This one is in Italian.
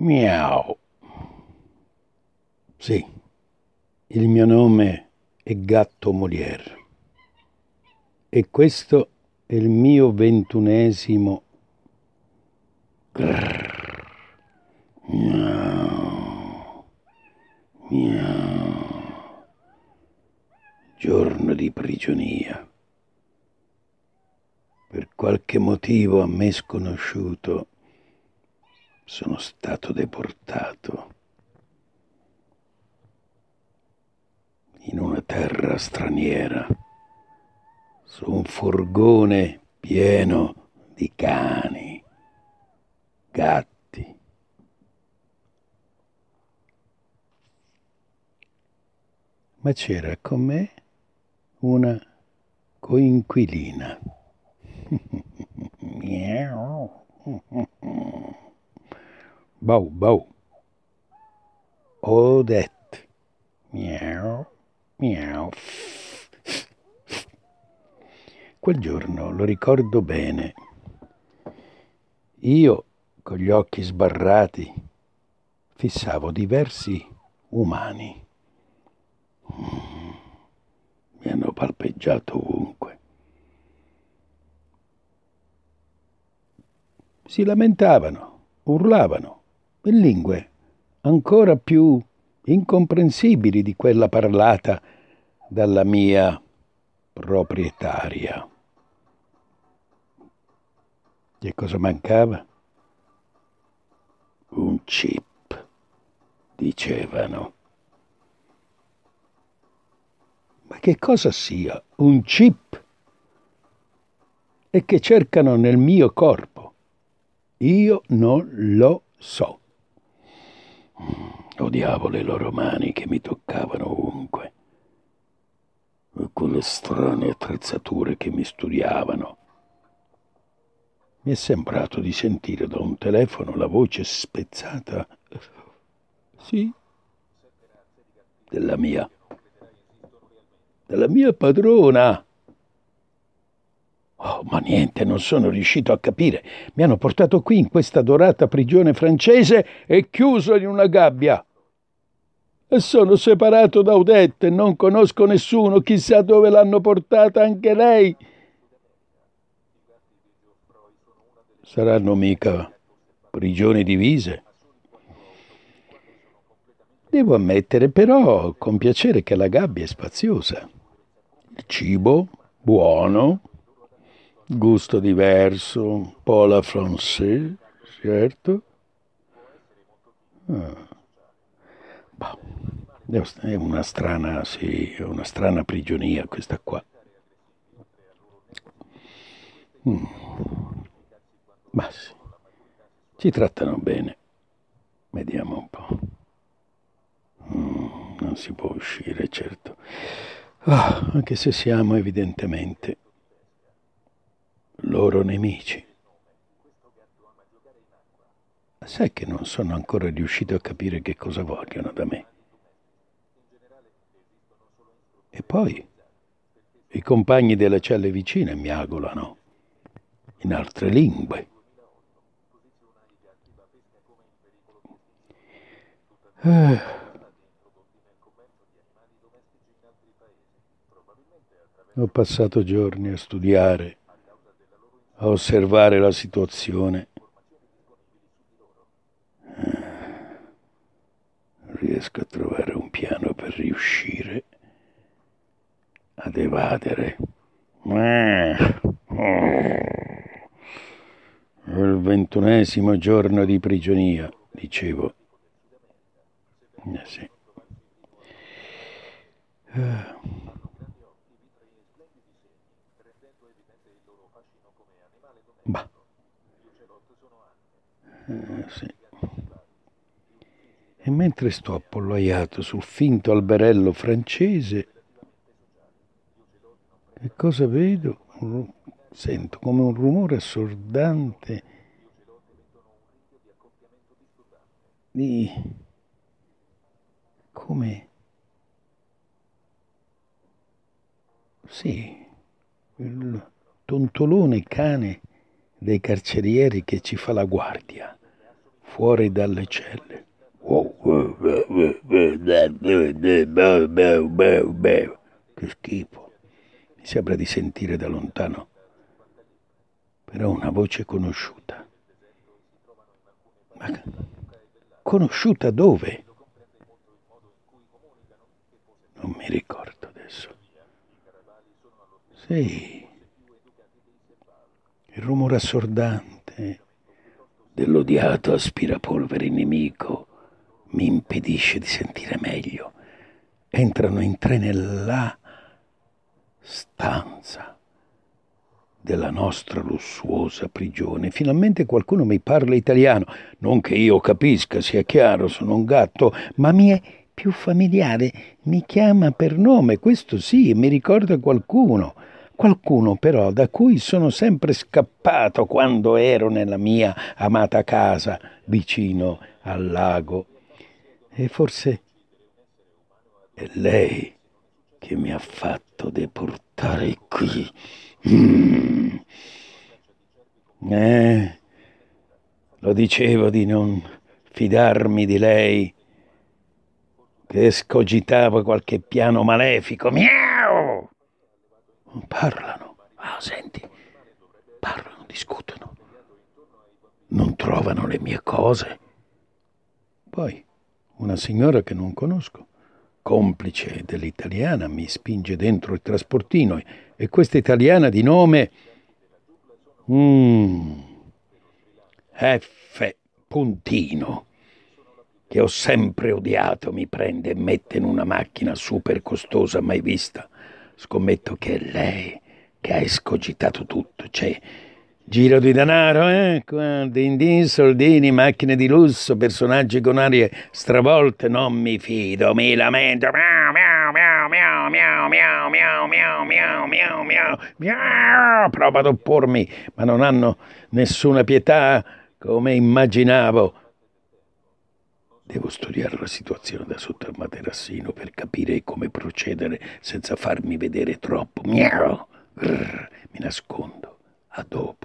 Miau. Sì, il mio nome è Gatto Molière e questo è il mio ventunesimo Grrr. Miau. Miau. Giorno di prigionia. Per qualche motivo a me sconosciuto sono stato deportato in una terra straniera su un furgone pieno di cani, gatti. Ma c'era con me una coinquilina. Miau. Bau, bau. Odette. Miau, miau. Quel giorno lo ricordo bene. Io, con gli occhi sbarrati, fissavo diversi umani. Mi hanno palpeggiato ovunque. Si lamentavano, urlavano in lingue ancora più incomprensibili di quella parlata dalla mia proprietaria. Che cosa mancava? Un chip, dicevano. Ma che cosa sia un chip? E che cercano nel mio corpo? Io non lo so. Odiavo le loro mani che mi toccavano ovunque e quelle strane attrezzature che mi studiavano. Mi è sembrato di sentire da un telefono la voce spezzata. Sì, della mia. Della mia padrona. Oh, ma niente, non sono riuscito a capire. Mi hanno portato qui in questa dorata prigione francese e chiuso in una gabbia. Sono separato da Odette, non conosco nessuno, chissà dove l'hanno portata anche lei. Saranno mica prigioni divise. Devo ammettere però con piacere che la gabbia è spaziosa. Il cibo buono, gusto diverso, un po' alla française, certo. Ah. È una strana, sì, una strana prigionia questa qua. Mm. Ma sì, ci trattano bene. Vediamo un po'. Mm, non si può uscire, certo. Ah, anche se siamo evidentemente loro nemici. Sai che non sono ancora riuscito a capire che cosa vogliono da me. E poi i compagni delle celle vicine mi agolano in altre lingue. Eh. Ho passato giorni a studiare a osservare la situazione. Non riesco a trovare un piano per riuscire ad evadere. Il ventunesimo giorno di prigionia, dicevo. Eh sì. Uh. Bah. Eh, sì. E mentre sto appollaiato sul finto alberello francese, cosa vedo? Sento come un rumore assordante di... come... Sì, il tontolone cane dei carcerieri che ci fa la guardia. fuori dalle celle. Che schifo. Mi sembra di sentire da lontano, però una voce conosciuta. Ma conosciuta dove? Non mi ricordo adesso. Sì, il rumore assordante dell'odiato aspirapolvere nemico mi impedisce di sentire meglio. Entrano in tre nella stanza della nostra lussuosa prigione. Finalmente qualcuno mi parla italiano. Non che io capisca, sia chiaro, sono un gatto, ma mi è più familiare. Mi chiama per nome, questo sì, mi ricorda qualcuno. Qualcuno però da cui sono sempre scappato quando ero nella mia amata casa vicino al lago. E forse è lei che mi ha fatto deportare qui. Mm. Eh, lo dicevo di non fidarmi di lei, che escogitava qualche piano malefico. Miau! Parlano. Ah, senti, parlano, discutono. Non trovano le mie cose. Poi una signora che non conosco, complice dell'italiana, mi spinge dentro il trasportino e questa italiana di nome mm, F. Puntino, che ho sempre odiato, mi prende e mette in una macchina super costosa mai vista. Scommetto che è lei che ha escogitato tutto. C'è Giro di denaro, eh? Din din, soldini, macchine di lusso, personaggi con arie stravolte, non mi fido, mi lamento. Miau, miau, miau, miau, miau, miau, miau, miau, miau, miau, miau, miau. Provo ad oppormi, ma non hanno nessuna pietà, come immaginavo. Devo studiare la situazione da sotto al materassino per capire come procedere senza farmi vedere troppo. Miau. Grrr, mi nascondo. A dopo.